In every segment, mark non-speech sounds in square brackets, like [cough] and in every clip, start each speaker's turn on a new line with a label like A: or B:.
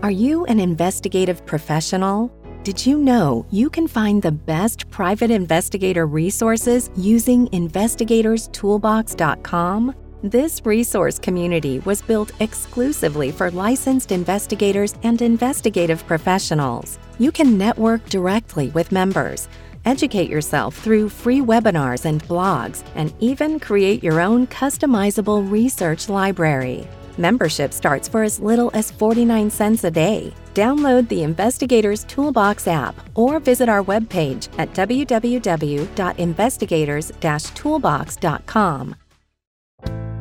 A: Are you an investigative professional? Did you know you can find the best private investigator resources using investigatorstoolbox.com? This resource community was built exclusively for licensed investigators and investigative professionals. You can network directly with members, educate yourself through free webinars and blogs, and even create your own customizable research library. Membership starts for as little as 49 cents a day. Download the Investigators Toolbox app or visit our webpage at www.investigators-toolbox.com.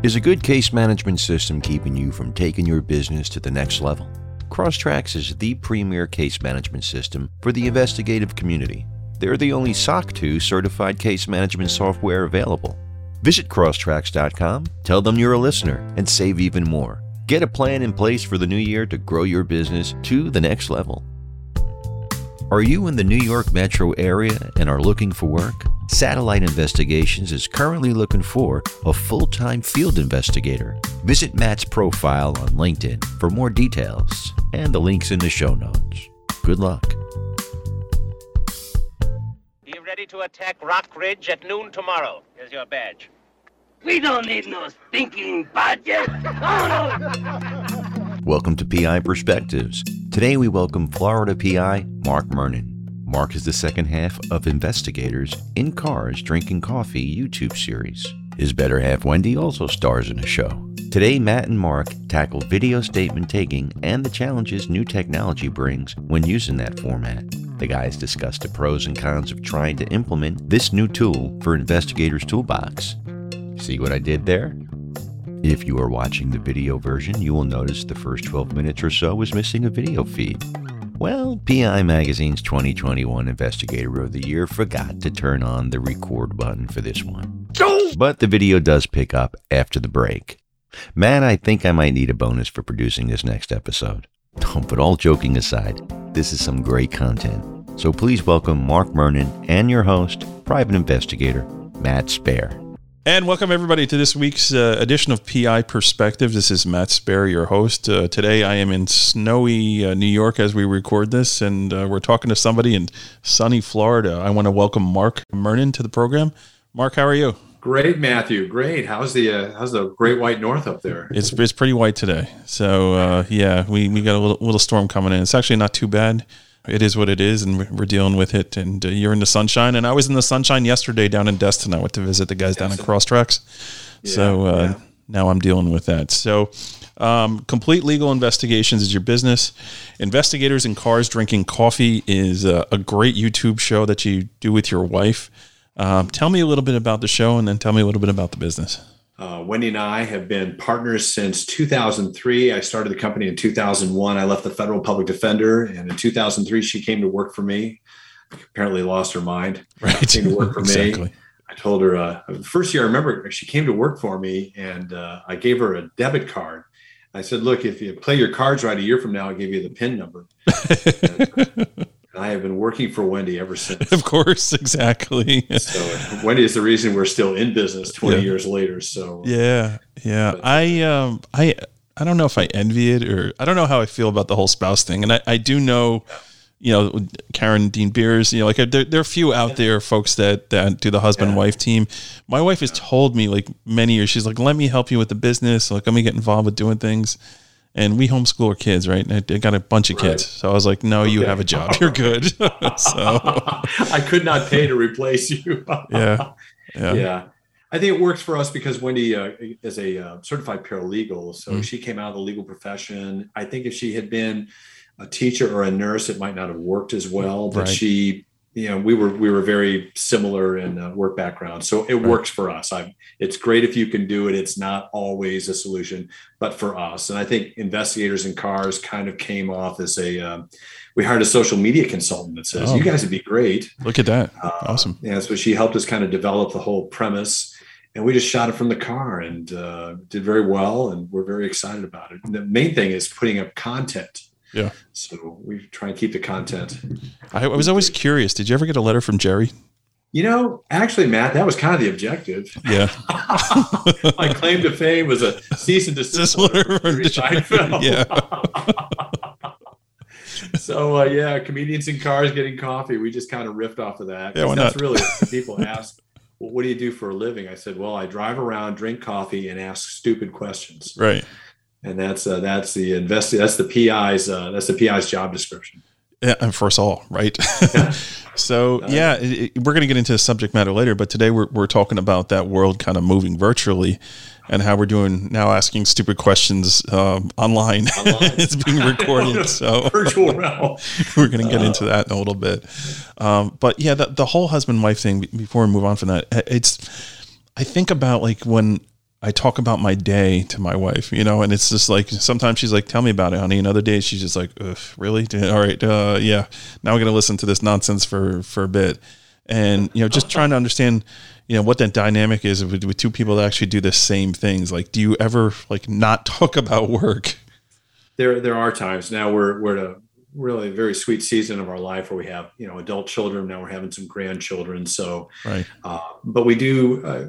B: Is a good case management system keeping you from taking your business to the next level? Crosstracks is the premier case management system for the investigative community. They're the only SOC 2 certified case management software available. Visit crosstracks.com, tell them you're a listener, and save even more. Get a plan in place for the new year to grow your business to the next level. Are you in the New York metro area and are looking for work? Satellite Investigations is currently looking for a full time field investigator. Visit Matt's profile on LinkedIn for more details and the links in the show notes. Good luck.
C: Be ready to attack Rock Ridge at noon tomorrow. Here's your badge.
D: We don't need no stinking budget. Oh, [laughs] no.
B: Welcome to PI Perspectives. Today we welcome Florida PI Mark Mernon. Mark is the second half of Investigators in Cars Drinking Coffee YouTube series. His better half, Wendy, also stars in the show. Today, Matt and Mark tackle video statement taking and the challenges new technology brings when using that format. The guys discuss the pros and cons of trying to implement this new tool for Investigators Toolbox. See what I did there? If you are watching the video version, you will notice the first 12 minutes or so is missing a video feed. Well, PI Magazine's 2021 Investigator of the Year forgot to turn on the record button for this one. But the video does pick up after the break. Matt, I think I might need a bonus for producing this next episode. [laughs] But all joking aside, this is some great content. So please welcome Mark Mernon and your host, private investigator, Matt Spare.
E: And welcome everybody to this week's uh, edition of PI Perspective. This is Matt Sperry, your host. Uh, today I am in snowy uh, New York as we record this, and uh, we're talking to somebody in sunny Florida. I want to welcome Mark Mernon to the program. Mark, how are you?
F: Great, Matthew. Great. How's the uh, how's the Great White North up there?
E: It's it's pretty white today. So uh, yeah, we, we got a little, little storm coming in. It's actually not too bad it is what it is, and we're dealing with it. And uh, you're in the sunshine, and I was in the sunshine yesterday down in Destin. I went to visit the guys down in Crosstracks. Yeah, so uh, yeah. now I'm dealing with that. So. Um, complete legal investigations is your business. Investigators in cars drinking coffee is a, a great YouTube show that you do with your wife. Um, tell me a little bit about the show, and then tell me a little bit about the business.
F: Uh, Wendy and I have been partners since 2003. I started the company in 2001. I left the federal public defender, and in 2003, she came to work for me. Apparently, lost her mind. [laughs]
E: Right,
F: came to work for
E: exactly.
F: me. I told her uh, the first year. I remember she came to work for me, and uh, I gave her a debit card. I said, "Look, if you play your cards right, a year from now, I'll give you the PIN number." [laughs] and, I have been working for Wendy ever since. [laughs]
E: Of course, exactly.
F: so Wendy is the reason we're still in business 20 yeah. years later. So
E: yeah, yeah. But, I um I I don't know if I envy it or I don't know how I feel about the whole spouse thing, and I I do know. You know, Karen Dean Beers, you know, like there, there are a few out there folks that, that do the husband yeah. wife team. My wife has told me like many years, she's like, let me help you with the business. Like, let me get involved with doing things and we homeschool our kids, right? And I got a bunch of kids, so I was like, "No, okay. you have a job. [laughs] You're good." [laughs] so [laughs]
F: I could not pay to replace you.
E: yeah,
F: yeah, yeah. I think it works for us because Wendy uh, is a uh, certified paralegal, so mm. she came out of the legal profession. I think if she had been a teacher or a nurse, it might not have worked as well. But right. she you know we were we were very similar in uh, work background. So it right. works for us. I it's great if you can do it. It's not always a solution but for us. And i think investigators in cars kind of came off as a um, we hired a social media consultant that says oh. you guys would be great.
E: Look at that. Uh, awesome.
F: yeah so she helped us kind of develop the whole premise and we just shot it from the car and uh, did very well and we're very excited about it. And the main thing is putting up content
E: yeah.
F: So we try and keep the content.
E: I, I was always curious. Did you ever get a letter from Jerry?
F: You know, actually, Matt, that was kind of the objective.
E: Yeah. [laughs]
F: My claim to fame was a cease and desist letter from
E: Yeah. [laughs]
F: so uh, yeah, comedians in cars getting coffee. We just kind of riffed off of that.
E: Yeah, why
F: that's
E: not?
F: really [laughs] people ask, well, "What do you do for a living?" I said, "Well, I drive around, drink coffee, and ask stupid questions."
E: Right.
F: And that's uh, that's the invest. That's the PI's. Uh, that's the PI's job description.
E: Yeah, and for us all, right? [laughs] so yeah, it, it- we're going to get into the subject matter later, but today we're we're talking about that world kind of moving virtually, and how we're doing now, asking stupid questions um, online.
F: Online. [laughs]
E: it's being recorded, [laughs] so
F: Virtual realm.
E: we're going to get into that in a little bit. Um, but yeah, the, the whole husband wife thing. Before we move on from that, it's I think about like when I talk about my day to my wife, you know, and it's just like sometimes she's like, "Tell me about it, honey," and other days she's just like, Ugh, "Really? [laughs] All right, uh, yeah." Now we're gonna listen to this nonsense for for a bit, and you know, just trying to understand, you know, what that dynamic is with, with two people that actually do the same things. Like, do you ever like not [laughs] talk about work?
F: there there are times now we're we're at a really a very sweet season of our life where we have you know adult children now we're having some grandchildren so
E: Right.
F: uh, but we do uh,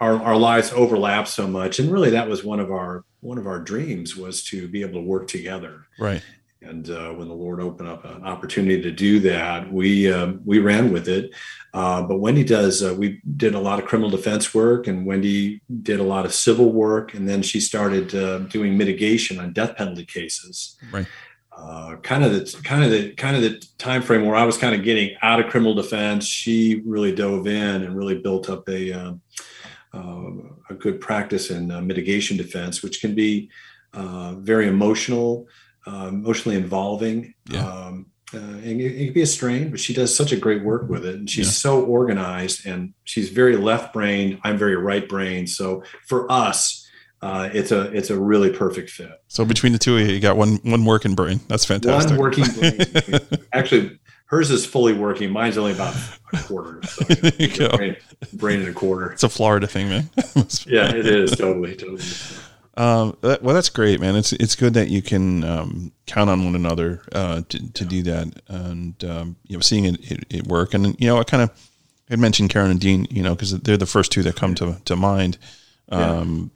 F: our, our lives overlap so much and really that was one of our one of our dreams was to be able to work together
E: Right.
F: and uh, when the Lord opened up an opportunity to do that, we um, we ran with it. Uh, but Wendy does. Uh, we did a lot of criminal defense work, and Wendy did a lot of civil work, and then she started uh, doing mitigation on death penalty cases.
E: Right.
F: Uh, kind of the kind of the kind of the time frame where I was kind of getting out of criminal defense. She really dove in and really built up a um, uh, a good practice in uh, mitigation defense, which can be uh, very emotional, uh, emotionally involving.
E: Yeah.
F: Um, and it, it can be a strain, but she does such a great work with it. And she's
E: Yeah.
F: so organized and she's very left brained. I'm very right brained. So for us, uh, it's a it's a really perfect fit.
E: So between the two of you, you got one one working brain. That's fantastic.
F: One working brain. [laughs] Actually, hers is fully working. Mine's only about a quarter. So [laughs]
E: There you go.
F: brain, brain and a quarter.
E: It's a Florida thing, man. [laughs]
F: Yeah, it is totally, totally.
E: Um, that, well, that's great, man. It's it's good that you can um, count on one another uh, to, to do that, and um, you know, seeing it, it, it work. And you know, I kind of had mentioned Karen and Dean, you know, because they're the first two that come to to mind. Um,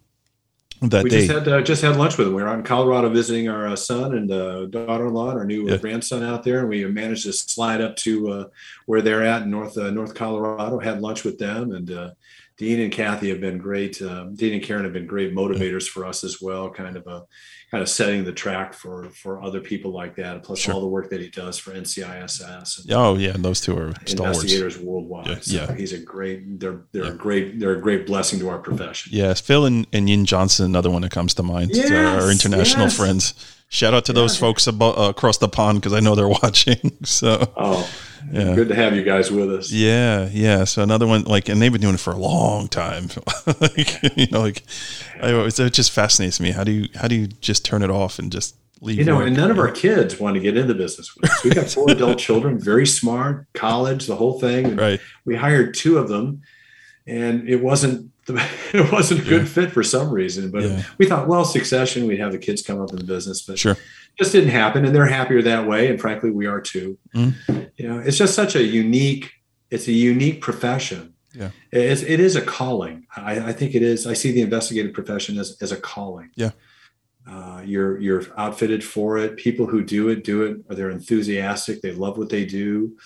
E: That
F: we
E: they,
F: just had uh, just had lunch with them. We were out in Colorado visiting our uh, son and uh, daughter-in-law and our new
E: Yeah.
F: grandson out there, and we managed to slide up to uh, where they're at in North uh, North Colorado. Had lunch with them, and uh, Dean and Kathy have been great. Um, Dean and Karen have been great motivators for us as well. Kind of a kind of setting the track for for other people like that. Plus
E: Sure.
F: all the work that he does for NCISS. And,
E: oh yeah, those two are
F: investigators worldwide.
E: Yeah,
F: So
E: yeah.
F: he's a great. They're they're
E: Yeah.
F: a great. They're a great blessing to our profession.
E: Yes, Phil and, and Yin Johnson, another one that comes to mind. uh, our international
F: yes.
E: friends. Shout out to those folks abo- uh, across the pond because I know they're [laughs] watching. So
F: Oh,
E: Yeah.
F: good to have you guys with us.
E: Yeah, yeah. So another one, like, and they've been doing it for a long time. [laughs] like, you know, like, I always, it just fascinates me. How do you, how do you just turn it off and just leave?
F: You know, and none of our kids want to get into business with us. We got four adult [laughs] children, very smart, college, the whole thing. And
E: right,
F: We hired two of them, and it wasn't the, [laughs] it wasn't a good
E: Yeah.
F: fit for some reason. But
E: Yeah.
F: we thought, well, succession, we'd have the kids come up in the business, but
E: sure,
F: just didn't happen. And they're happier that way. And frankly, we are too.
E: Mhm.
F: You know, it's just such a unique. It's a unique profession.
E: Yeah.
F: It's, it is a calling. I, I think it is. I see the investigative profession as, as a calling.
E: Yeah.
F: Uh, you're you're outfitted for it. People who do it do it. They're enthusiastic. They love what they do.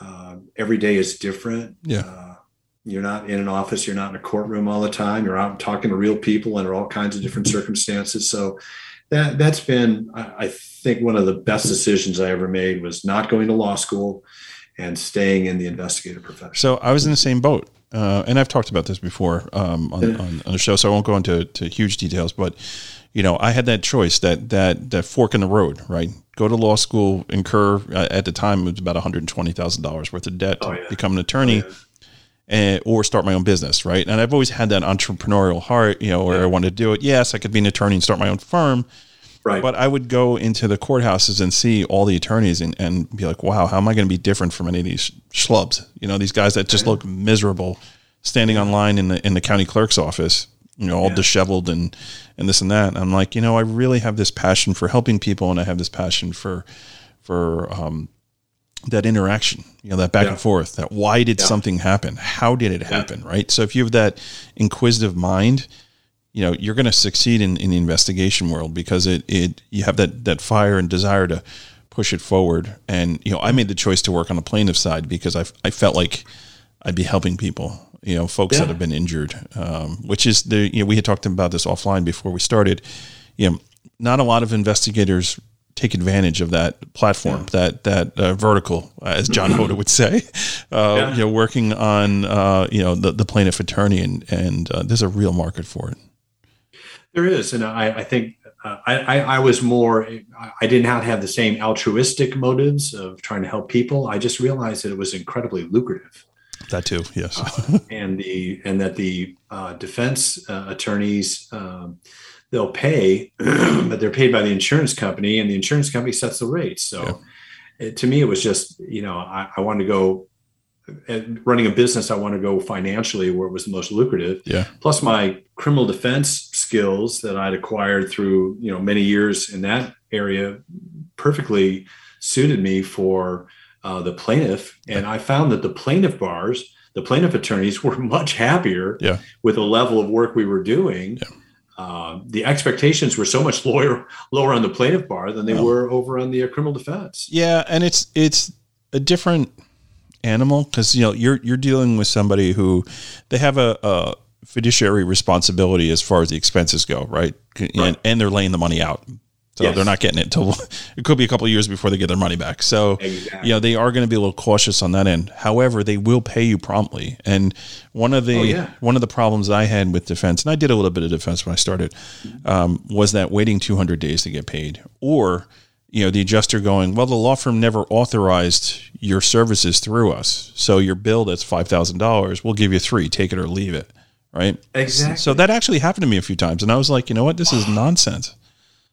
F: Um, every day is different.
E: Yeah.
F: Uh, you're not in an office. You're not in a courtroom all the time. You're out talking to real people under all kinds of different circumstances. So that that's been, I, think, one of the best decisions I ever made was not going to law school and staying in the investigative profession.
E: So I was in the same boat, uh, and I've talked about this before um, on, on, on the show, so I won't go into to huge details. But you know, I had that choice, that that that fork in the road, right? Go to law school, incur uh, at the time it was about one hundred twenty thousand dollars worth of debt to
F: Oh, yeah.
E: become an attorney,
F: Oh,
E: and, or start my own business, right? And I've always had that entrepreneurial heart, you know, where I wanted to do it. Yes, I could be an attorney and start my own firm,
F: Right.
E: but I would go into the courthouses and see all the attorneys and, and be like, wow, how am I going to be different from any of these schlubs? You know, these guys that just look miserable standing online in the in the county clerk's office, you know, all
F: Yeah.
E: disheveled and and this and that. And I'm like, you know, I really have this passion for helping people, and I have this passion for for um, that interaction, you know, that back
F: Yeah.
E: and forth. That why did
F: Yeah.
E: something happen? How did it happen? Right. So if you have that inquisitive mind, you know you're going to succeed in, in the investigation world because it, it you have that that fire and desire to push it forward. And you know, I made the choice to work on the plaintiff side because I I felt like I'd be helping people. You know, folks
F: Yeah.
E: that have been injured, um, which is the you know we had talked about this offline before we started. You know, not a lot of investigators take advantage of that platform, that that uh, vertical, as John [clears throat] Hoda would say. Uh,
F: Yeah.
E: You know, working on uh, you know the, the plaintiff attorney, and and uh, there's a real market for it.
F: There is, and I, I think uh, I, I, I was more. I did not have the same altruistic motives of trying to help people. I just realized that it was incredibly lucrative,
E: That too, yes.
F: and the and that the uh, defense uh, attorneys um, they'll pay, [clears throat] but they're paid by the insurance company, and the insurance company sets the rates. So, it, to me, it was just you know I, I wanted to go. And running a business, I want to go financially where it was the most lucrative
E: yeah,
F: plus my criminal defense skills that I'd acquired through you know many years in that area perfectly suited me for uh, the plaintiff, and I found that the plaintiff bars, the plaintiff attorneys, [laughs] were much happier
E: Yeah.
F: with the level of work we were doing.
E: Yeah.
F: Uh, the expectations were so much [laughs] lower lower on the plaintiff bar than they
E: Oh.
F: were over on the uh, criminal defense.
E: yeah, and it's it's a different animal because you know you're you're dealing with somebody who they have a, a fiduciary responsibility as far as the expenses go, right? And,
F: Right.
E: and they're laying the money out, so
F: Yes.
E: they're not getting it until [laughs] it could be a couple of years before they get their money back. So
F: Exactly.
E: you know they are going to be a little cautious on that end. However, they will pay you promptly. And one of the
F: Oh, yeah.
E: one of the problems I had with defense, and I did a little bit of defense when I started, um, was that waiting 200 days to get paid, or you know the adjuster going, well, the law firm never authorized your services through us, so your bill that's five thousand dollars, we'll give you three, take it or leave it, right?
F: Exactly.
E: So that actually happened to me a few times, and I was like, you know what, this is nonsense.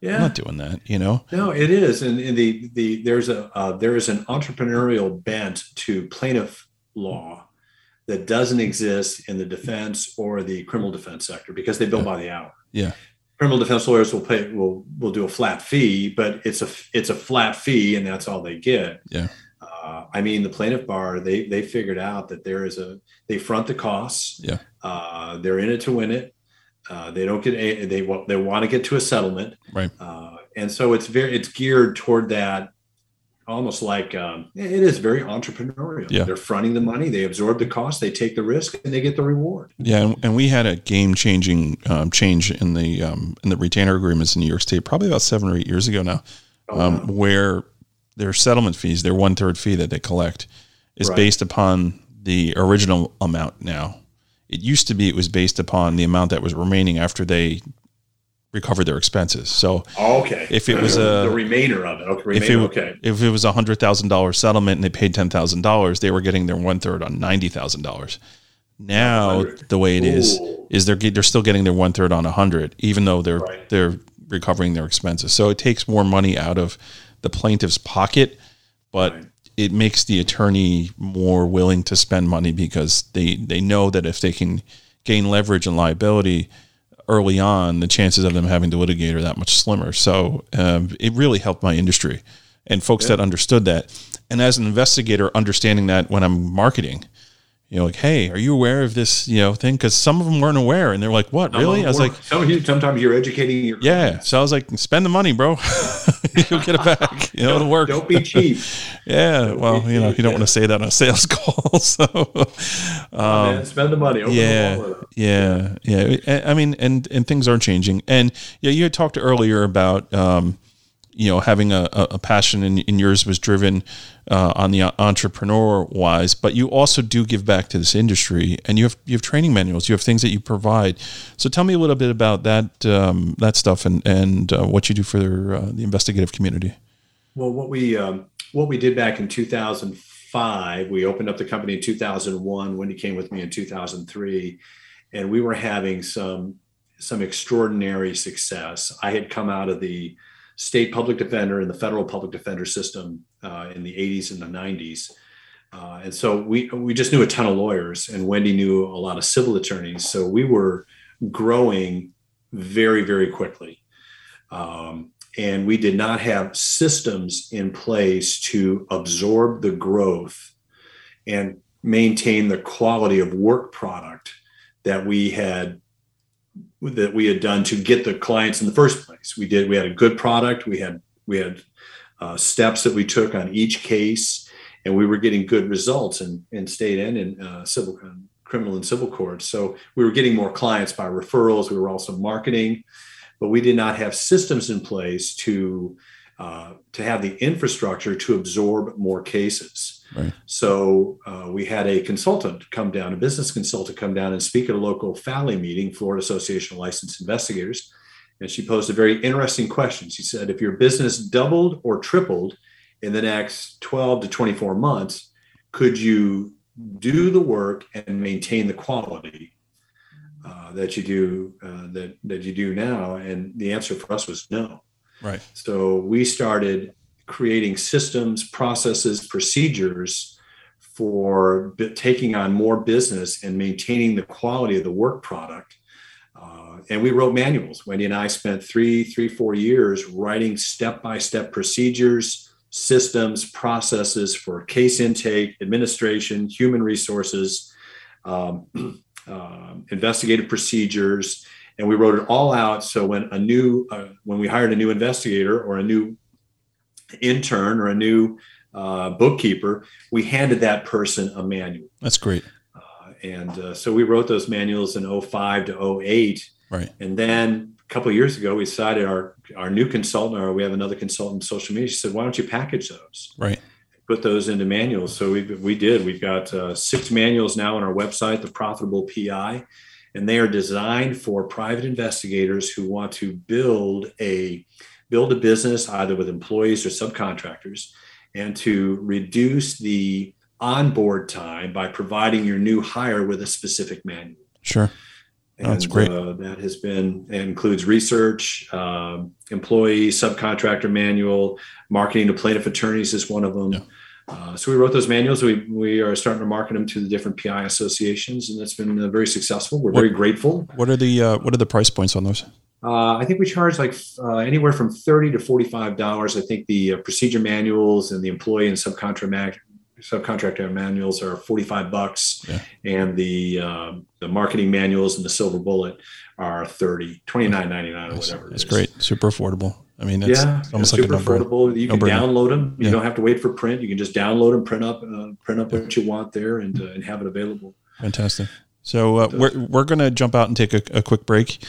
F: Yeah.
E: I'm not doing that, you know.
F: No, it is, and, and the the there's a uh, there is an entrepreneurial bent to plaintiff law that doesn't exist in the defense or the criminal defense sector because they bill by the hour.
E: Yeah.
F: Criminal defense lawyers will pay will will do a flat fee, but it's a it's a flat fee, and that's all they get.
E: Yeah.
F: Uh, I mean, the plaintiff bar they they figured out that there is a they front the costs.
E: Yeah.
F: Uh, they're in it to win it. Uh, they don't get a, they want they want to get to a settlement.
E: Right.
F: Uh, and so it's very it's geared toward that almost like um, it is very entrepreneurial
E: Yeah.
F: they're fronting the money they absorb the cost they take the risk and they get the reward
E: Yeah, and, and we had a game changing um, change in the um, in the retainer agreements in New York State probably about seven or eight years ago now,
F: Oh,
E: um, where their settlement fees, their one third fee that they collect, is
F: Right.
E: based upon the original amount. Now, it used to be it was based upon the amount that was remaining after they recovered their expenses. So oh,
F: okay
E: If it was a-
F: the remainder of it okay
E: if it
F: okay
E: if it was a hundred thousand dollar settlement and they paid ten thousand dollars, they were getting their one third on ninety thousand dollars. Now
F: 100.
E: the way it is
F: Ooh.
E: is they're they're still getting their one third on a hundred, even though they're
F: Right.
E: they're recovering their expenses. So it takes more money out of the plaintiff's pocket, but
F: Right.
E: It makes the attorney more willing to spend money because they they know that if they can gain leverage and liability early on, the chances of them having to litigate are that much slimmer. So um, it really helped my industry and folks that understood that. And as an investigator, understanding that when I'm marketing, you know, like, hey, are you aware of this, you know, thing? Because some of them weren't aware, and they're like, what, really? I was like,
F: some of you, sometimes you're educating your
E: yeah. So I was like, spend the money, bro. [laughs] You'll get it back. [laughs] You know, it'll work.
F: don't be cheap [laughs]
E: Yeah. Well, you know,
F: cheap,
E: you don't want to say that on a sales call. So,
F: man. spend the money open the
E: yeah, yeah, yeah. I I mean, and and things are changing. And yeah, you had talked earlier about um, you know having a, a passion, in, and yours was driven uh, on the entrepreneur wise. But you also do give back to this industry, and you have you have training manuals, you have things that you provide. So tell me a little bit about that um, that stuff and and uh, what you do for uh, the investigative community.
F: Well, what we um, what we did back in 2005, we opened up the company in 2001. Wendy came with me in 2003, and we were having some some extraordinary success. I had come out of the state public defender and the federal public defender system uh, in the 80s and the 90s. Uh, and so we we just knew a ton of lawyers, and Wendy knew a lot of civil attorneys. So we were growing very very quickly. Um, and we did not have systems in place to absorb the growth and maintain the quality of work product that we had that we had done to get the clients in the first place we did we had a good product we had we had uh, steps that we took on each case, and we were getting good results in, in state and in uh, civil, criminal and civil courts. So we were getting more clients by referrals. We were also marketing, but we did not have systems in place to uh, to have the infrastructure to absorb more cases.
E: Right.
F: So uh, we had a consultant come down, a business consultant come down and speak at a local FALI meeting, Florida Association of Licensed Investigators. And she posed a very interesting question. She said, if your business doubled or tripled in the next 12 to 24 months, could you do the work and maintain the quality uh, that you do uh, that, that you do now? And the answer for us was no.
E: Right.
F: So we started creating systems, processes, procedures for taking on more business and maintaining the quality of the work product. Uh, and we wrote manuals. Wendy and I spent three, three, four years writing step-by-step procedures, systems, processes for case intake, administration, human resources, um, [clears throat] uh, investigative procedures, and we wrote it all out. So when a new, uh, when we hired a new investigator or a new intern or a new uh, bookkeeper, we handed that person a manual.
E: That's great.
F: Uh, and uh, so we wrote those manuals in 05 to 08.
E: Right.
F: And then a couple of years ago, we decided our our new consultant, or we have another consultant in social media. She said, "Why don't you package those?
E: Right.
F: Put those into manuals." So we we did. We've got uh, six manuals now on our website, the Profitable PI and they are designed for private investigators who want to build a build a business either with employees or subcontractors and to reduce the onboard time by providing your new hire with a specific manual
E: sure
F: and,
E: that's great
F: uh, that has been includes research um, employee subcontractor manual marketing to plaintiff attorneys is one of them
E: Yeah.
F: Uh, so we wrote those manuals. We we are starting to market them to the different PI associations, and that's been uh, very successful. We're
E: What-
F: very grateful.
E: what are the uh, what are the price points on those
F: Uh, I think we charge like uh, anywhere from thirty to forty-five dollars. I think the uh, procedure manuals and the employee and subcontract ma- subcontractor manuals are forty-five bucks,
E: Yeah.
F: and the um the marketing manuals and the silver bullet are 30 29.99 or
E: That's,
F: whatever. it
E: that's
F: is.
E: great super affordable i mean it's,
F: yeah,
E: almost
F: yeah,
E: like
F: super affordable. You can download them. You
E: Yeah.
F: don't have to wait for print. You can just download and print up, uh, print up what you want there, and uh, and have it available.
E: Fantastic. So uh, we're we're going to jump out and take a, a quick break,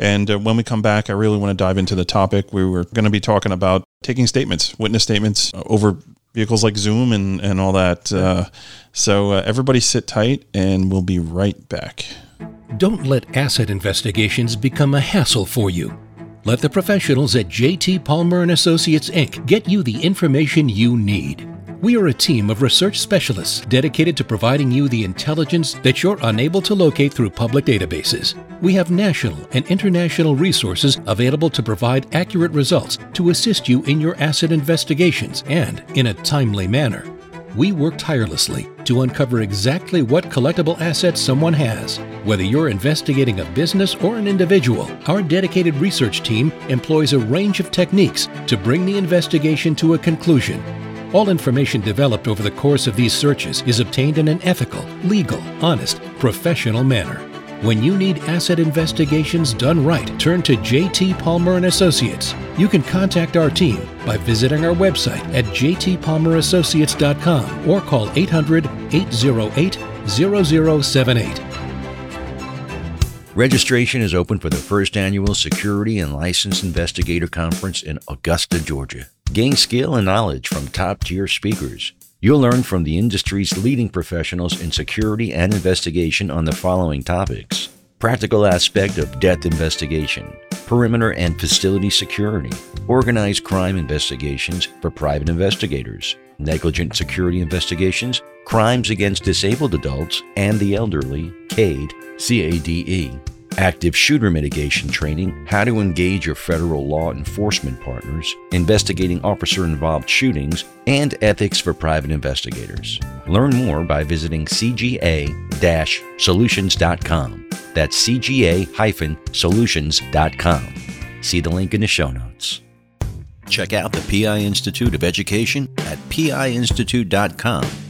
E: and uh, when we come back, I really want to dive into the topic. We were going to be talking about taking statements, witness statements uh, over vehicles like Zoom and and all that. Uh, so uh, everybody sit tight, and we'll be right back.
G: Don't let asset investigations become a hassle for you. Let the professionals at JT Palmer and Associates Inc. get you the information you need. We are a team of research specialists dedicated to providing you the intelligence that you're unable to locate through public databases. We have national and international resources available to provide accurate results to assist you in your asset investigations and in a timely manner. We work tirelessly to uncover exactly what collectible assets someone has. Whether you're investigating a business or an individual, our dedicated research team employs a range of techniques to bring the investigation to a conclusion. All information developed over the course of these searches is obtained in an ethical, legal, honest, professional manner. When you need asset investigations done right, turn to JT Palmer and Associates. You can contact our team by visiting our website at jtpalmerassociates.com or call 800-808-0078.
B: Registration is open for the first annual Security and License Investigator Conference in Augusta, Georgia. Gain skill and knowledge from top tier speakers. You'll learn from the industry's leading professionals in security and investigation on the following topics practical aspect of death investigation, perimeter and facility security, organized crime investigations for private investigators, negligent security investigations, crimes against disabled adults and the elderly, CADE, CADE, active shooter mitigation training, how to engage your federal law enforcement partners, investigating officer involved shootings, and ethics for private investigators. Learn more by visiting cga solutions.com. That's cga solutions.com. See the link in the show notes. Check out the PI Institute of Education at piinstitute.com.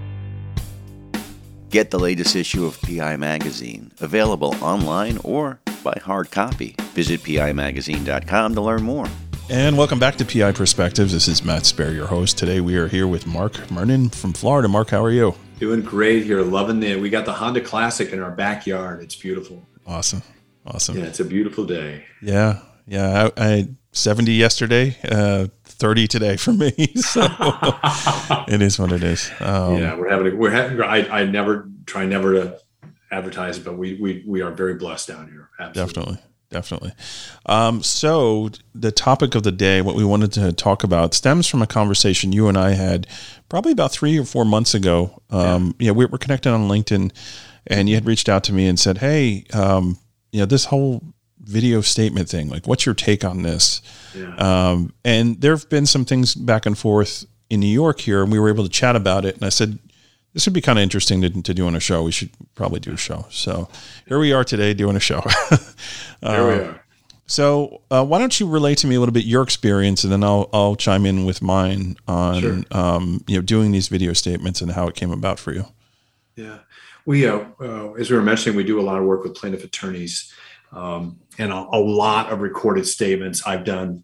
B: Get the latest issue of PI Magazine, available online or by hard copy. Visit PIMagazine.com to learn more.
E: And welcome back to PI Perspectives. This is Matt Spare, your host. Today we are here with Mark Mernon from Florida. Mark, how are you?
F: Doing great here. Loving it. We got the Honda Classic in our backyard. It's beautiful.
E: Awesome. Awesome.
F: Yeah, it's a beautiful day.
E: Yeah. Yeah. I, I 70 yesterday, uh, 30 today for me. [laughs] So [laughs] it is what it is.
F: Um, yeah, we're having, a, we're having, I, I never try never to advertise, but we, we, we are very blessed down here.
E: Absolutely. Definitely definitely. Um, so the topic of the day, what we wanted to talk about, stems from a conversation you and I had probably about three or four months ago. Um, yeah. we were connected on LinkedIn, and you had reached out to me and said, "Hey, um, you know, this whole video statement thing. Like, what's your take on this?" Yeah. Um, and there have been some things back and forth in New York here, and we were able to chat about it. And I said, this would be kind of interesting to, to do on a show. We should probably do a show. So here we are today doing a show. [laughs]
F: there we are.
E: So uh, why don't you relate to me a little bit your experience, and then I'll I'll chime in with mine on sure. um, you know doing these video statements and how it came about for you.
F: Yeah, we uh, uh as we were mentioning, we do a lot of work with plaintiff attorneys, um, and a, a lot of recorded statements. I've done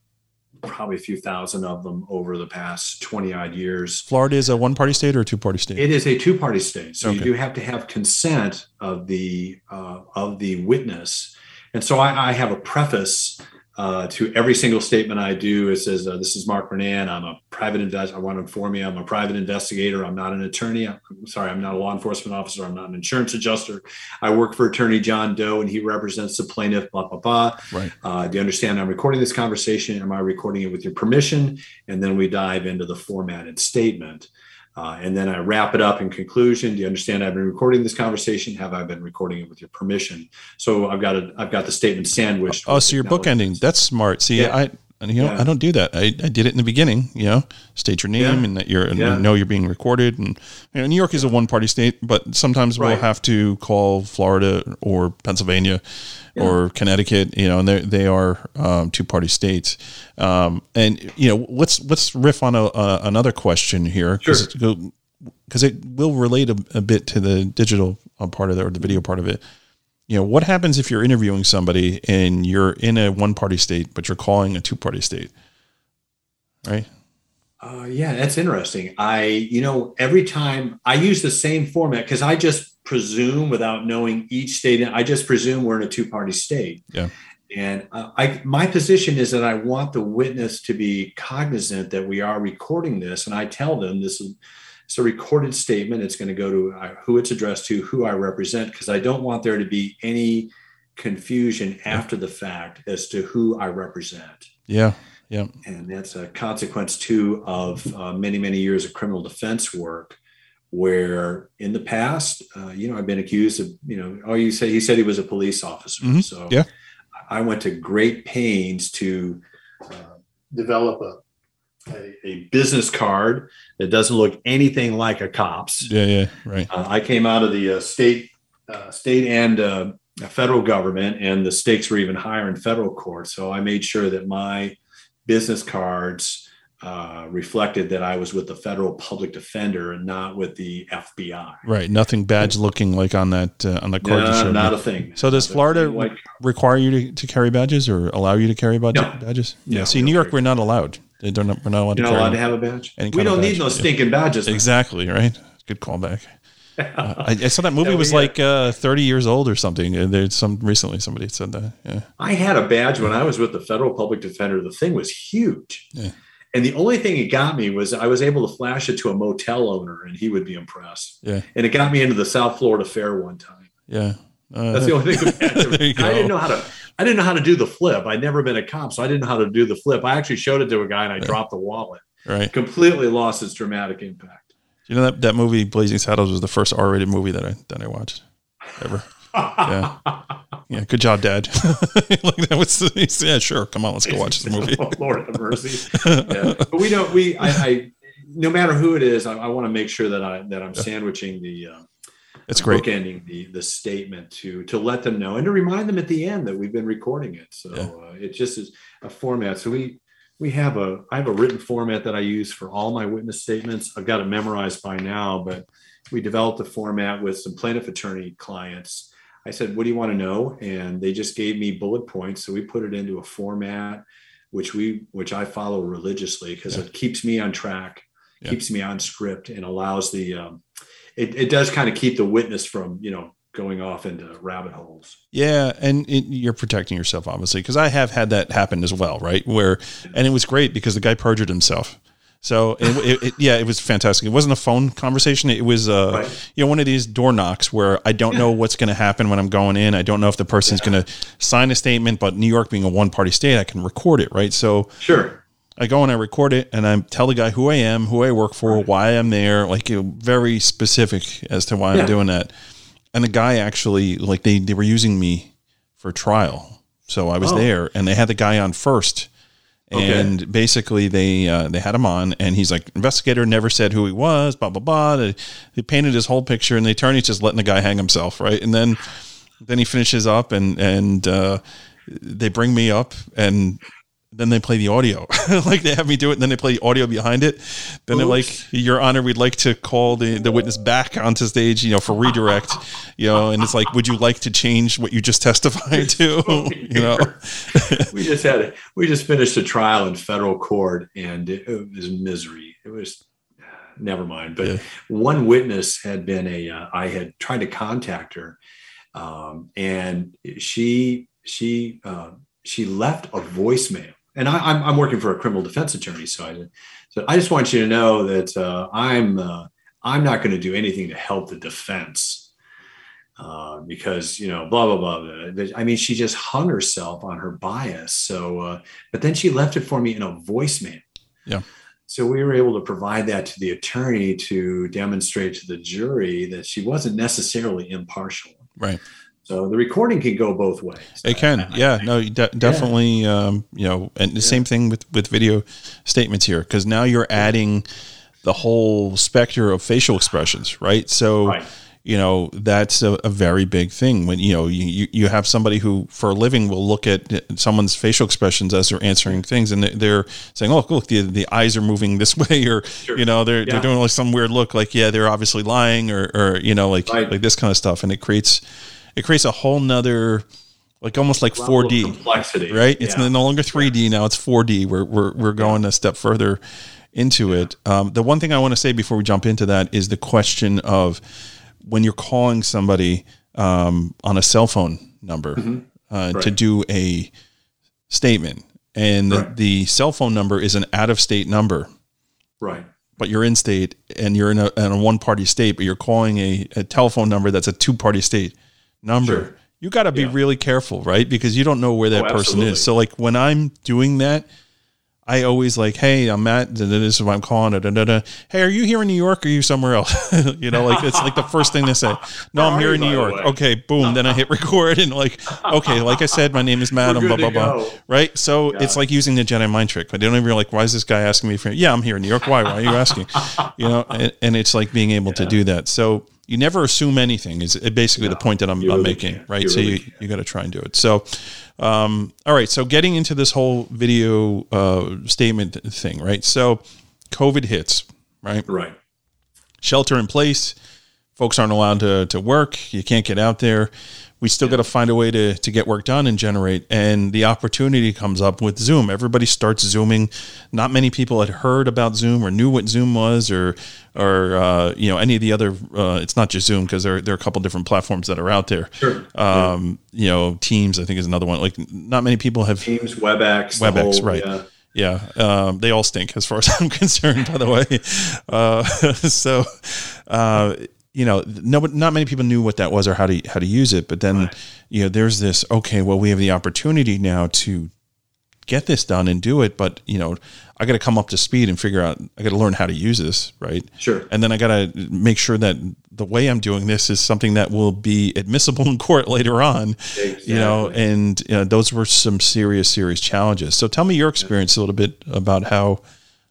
F: probably a few thousand of them over the past 20 odd years.
E: Florida is a one party state or a two party state?
F: It is a two party state. So okay. you do have to have consent of the uh, of the witness. And so I, I have a preface uh, to every single statement I do. It says, uh, "This is Mark Mernon. I'm a private invest. I want to inform you, I'm a private investigator. I'm not an attorney. I'm sorry, I'm not a law enforcement officer. I'm not an insurance adjuster. I work for Attorney John Doe, and he represents the plaintiff. Blah blah blah.
E: Right.
F: Uh, do you understand? I'm recording this conversation. Am I recording it with your permission? And then we dive into the formatted statement. Uh, and then I wrap it up in conclusion. Do you understand? I've been recording this conversation. Have I been recording it with your permission? So I've got a, I've got the statement sandwiched.
E: Oh, so you're bookending. That's smart. See, yeah. I, you know, yeah. I don't do that. I, I did it in the beginning, you know, state your name yeah. and that you're, and know you're being recorded. And you know, New York is a one party state, but sometimes right. we'll have to call Florida or Pennsylvania or Connecticut, you know, and they they are um, two party states. Um, and you know, let's let's riff on a, uh, another question here because sure. it will relate a, a, bit to the digital uh, part of it or the video part of it you know, what happens if you're interviewing somebody and you're in a one party state, but you're calling a two party state? Right.
F: Uh, yeah, that's interesting. I, you know, every time I use the same format because I just presume without knowing each state, I just presume we're in a two party state.
E: Yeah.
F: And uh, I, my position is that I want the witness to be cognizant that we are recording this, and I tell them this is it's a recorded statement. It's going to go to uh, who it's addressed to, who I represent, because I don't want there to be any confusion after the fact as to who I represent.
E: Yeah. Yeah.
F: And that's a consequence too of uh, many, many years of criminal defense work where in the past, uh, you know, I've been accused of, you know, oh, you say he said he was a police officer.
E: Mm-hmm.
F: So
E: yeah.
F: I went to great pains to uh, develop a a, a, business card that doesn't look anything like a cop's.
E: Yeah, yeah, right.
F: Uh, I came out of the uh, state, uh, state and uh, federal government, and the stakes were even higher in federal court. So I made sure that my business cards uh, reflected that I was with the federal public defender and not with the FBI.
E: Right. Nothing badge looking like on that uh, on the card.
F: No, not a thing.
E: So does Florida require you to, to carry badges or allow you to carry badge,
F: no.
E: badges? Yeah. See, New York, we're not allowed. They don't. We're not allowed.
F: You're
E: to
F: not allowed to have a badge. We don't need no stinking badges.
E: Exactly. Right. Good callback. [laughs] uh, I, I, saw that movie yeah, was like uh, 30 years old or something. And there's some recently somebody said that. Yeah.
F: I had a badge when I was with the federal public defender. The thing was huge.
E: Yeah.
F: And the only thing it got me was I was able to flash it to a motel owner and he would be impressed.
E: Yeah.
F: And it got me into the South Florida Fair one time.
E: Yeah.
F: Uh, That's the only thing. [laughs] I didn't know how to. I didn't know how to do the flip. I'd never been a cop, so I didn't know how to do the flip. I actually showed it to a guy and I dropped the wallet.
E: Right.
F: Completely lost its dramatic impact.
E: You know that that movie Blazing Saddles was the first R-rated movie that I that I watched ever. [laughs] yeah. Yeah. Good job, Dad. [laughs] like that was yeah, sure. Come on, let's go [laughs] watch this movie.
F: oh, Lord have mercy. [laughs] Yeah. But we don't we I, I no matter who it is, I, I want to make sure that I that I'm sandwiching the. Uh,
E: it's great.
F: Bookending the the statement to to let them know and to remind them at the end that we've been recording it. So
E: Yeah.
F: uh, it just is a format. So we we have a I have a written format that I use for all my witness statements. I've got it memorized by now, but we developed a format with some plaintiff attorney clients. I said, "What do you want to know?" And they just gave me bullet points. So we put it into a format which we which I follow religiously because it keeps me on track,
E: Yeah.
F: keeps me on script, and allows the um, it, it does kind of keep the witness from you know going off into rabbit holes.
E: Yeah, and it, you're protecting yourself obviously because I have had that happen as well, right? Where and it was great because the guy perjured himself. So it, it, it, yeah, it was fantastic. It wasn't a phone conversation. It was uh,
F: Right.
E: you know one of these door knocks where I don't know what's going to happen when I'm going in. I don't know if the person's going to sign a statement, but New York being a one party state, I can record it, right? So
F: Sure.
E: I go and I record it and I tell the guy who I am, who I work for, why I'm there, like you know, very specific as to why
F: Yeah.
E: I'm doing that. And the guy actually like they they were using me for trial. So I was
F: Oh.
E: there and they had the guy on first.
F: Okay.
E: And basically they uh, they had him on and he's like investigator never said who he was, blah blah blah. They, they painted his whole picture and the attorney's just letting the guy hang himself, right? And then then he finishes up and and uh, they bring me up and then they play the audio [laughs] like they have me do it and then they play the audio behind it then they're like your honor we'd like to call the, the witness back onto stage you know for redirect you know and it's like would you like to change what you just testified to [laughs] [laughs] you know
F: we just had it. We just finished a trial in federal court, and it, it was misery. It was never mind. But
E: Yeah.
F: one witness had been a. Uh, I had tried to contact her, um, and she she uh, she left a voicemail. And I, I'm I'm working for a criminal defense attorney, so I so I just want you to know that uh, I'm uh, I'm not going to do anything to help the defense uh, because you know blah blah blah. blah. I mean, she just hung herself on her bias. So, uh, but then she left it for me in a voicemail.
E: Yeah.
F: So we were able to provide that to the attorney to demonstrate to the jury that she wasn't necessarily impartial.
E: right
F: So the recording can go both ways.
E: it can yeah no de- definitely um you know and the same thing with with video statements here because now you're adding the whole specter of facial expressions right so
F: Right.
E: you know that's a, a very big thing when you know you, you have somebody who for a living will look at someone's facial expressions as they're answering things and they- they're saying oh look the, the eyes are moving this [laughs] way or you know they're,
F: Yeah.
E: they're doing like some weird look like yeah they're obviously lying or or you know like
F: Right.
E: like this kind of stuff and it creates it creates a whole nother like almost like 4d
F: complexity,
E: right it's
F: Yeah.
E: no longer 3d now it's 4d we're we're, we're going a step further into it um, the one thing i want to say before we jump into that is the question of when you're calling somebody um, on a cell phone number uh, to
F: Mm-hmm. Right.
E: do a statement and the,
F: Right.
E: the cell phone number is an out of state number
F: right.
E: but you're in state and you're in a, in a one party state, but you're calling a, a telephone number that's a two party state number.
F: Sure.
E: You got to be
F: Yeah.
E: really careful, right? Because you don't know where that
F: Oh,
E: person
F: absolutely.
E: is. So, like when I'm doing that, I always like, hey, I'm da- This is what I'm calling. it. da, da, da. Hey, are you here in New York? Or are you somewhere else? [laughs] you know, like it's like the first thing they say. No, [laughs] I'm here in New York. Okay, boom. Then I hit record and like, okay, like I said, my name is Matt. Blah blah blah.
F: go.
E: Right. So
F: Got
E: it's like using the Jedi mind trick. But they don't even like, why is this guy asking me for? Yeah, I'm here in New York. Why? Why are you asking? you know, and, and it's like being able to do that. So you never assume anything. Is basically the point that I'm, I'm making,
F: can't.
E: right?
F: You
E: so
F: really
E: you you got to try and do it. So, um, all right. So getting into this whole video uh, statement thing, right? So COVID hits, right?
F: Right.
E: Shelter in place. Folks aren't allowed to, to work. You can't get out there. We still got to find a way to, to get work done and generate. And the opportunity comes up with Zoom. Everybody starts Zooming. Not many people had heard about Zoom or knew what Zoom was or, or uh, you know, any of the other. Uh, it's not just Zoom because there, there are a couple different platforms that are out there.
F: Sure.
E: Um, You know, Teams, I think, is another one. Like, not many people have
F: Teams, WebEx,
E: WebEx,
F: whole-
E: right.
F: yeah.
E: yeah, um, they all stink as far as [laughs] I'm concerned. By the way, uh, [laughs] so uh, you know, no, not many people knew what that was or how to how to use it. But then, you know, there's this. Okay, well, we have the opportunity now to get this done and do it. But you know, I got to come up to speed and figure out. I got to learn how to use this, right?
F: Sure.
E: And then I got to make sure that the way I'm doing this is something that will be admissible [laughs] in court later on. You know, and you know, those were some serious, serious challenges. So tell me your experience a little bit about how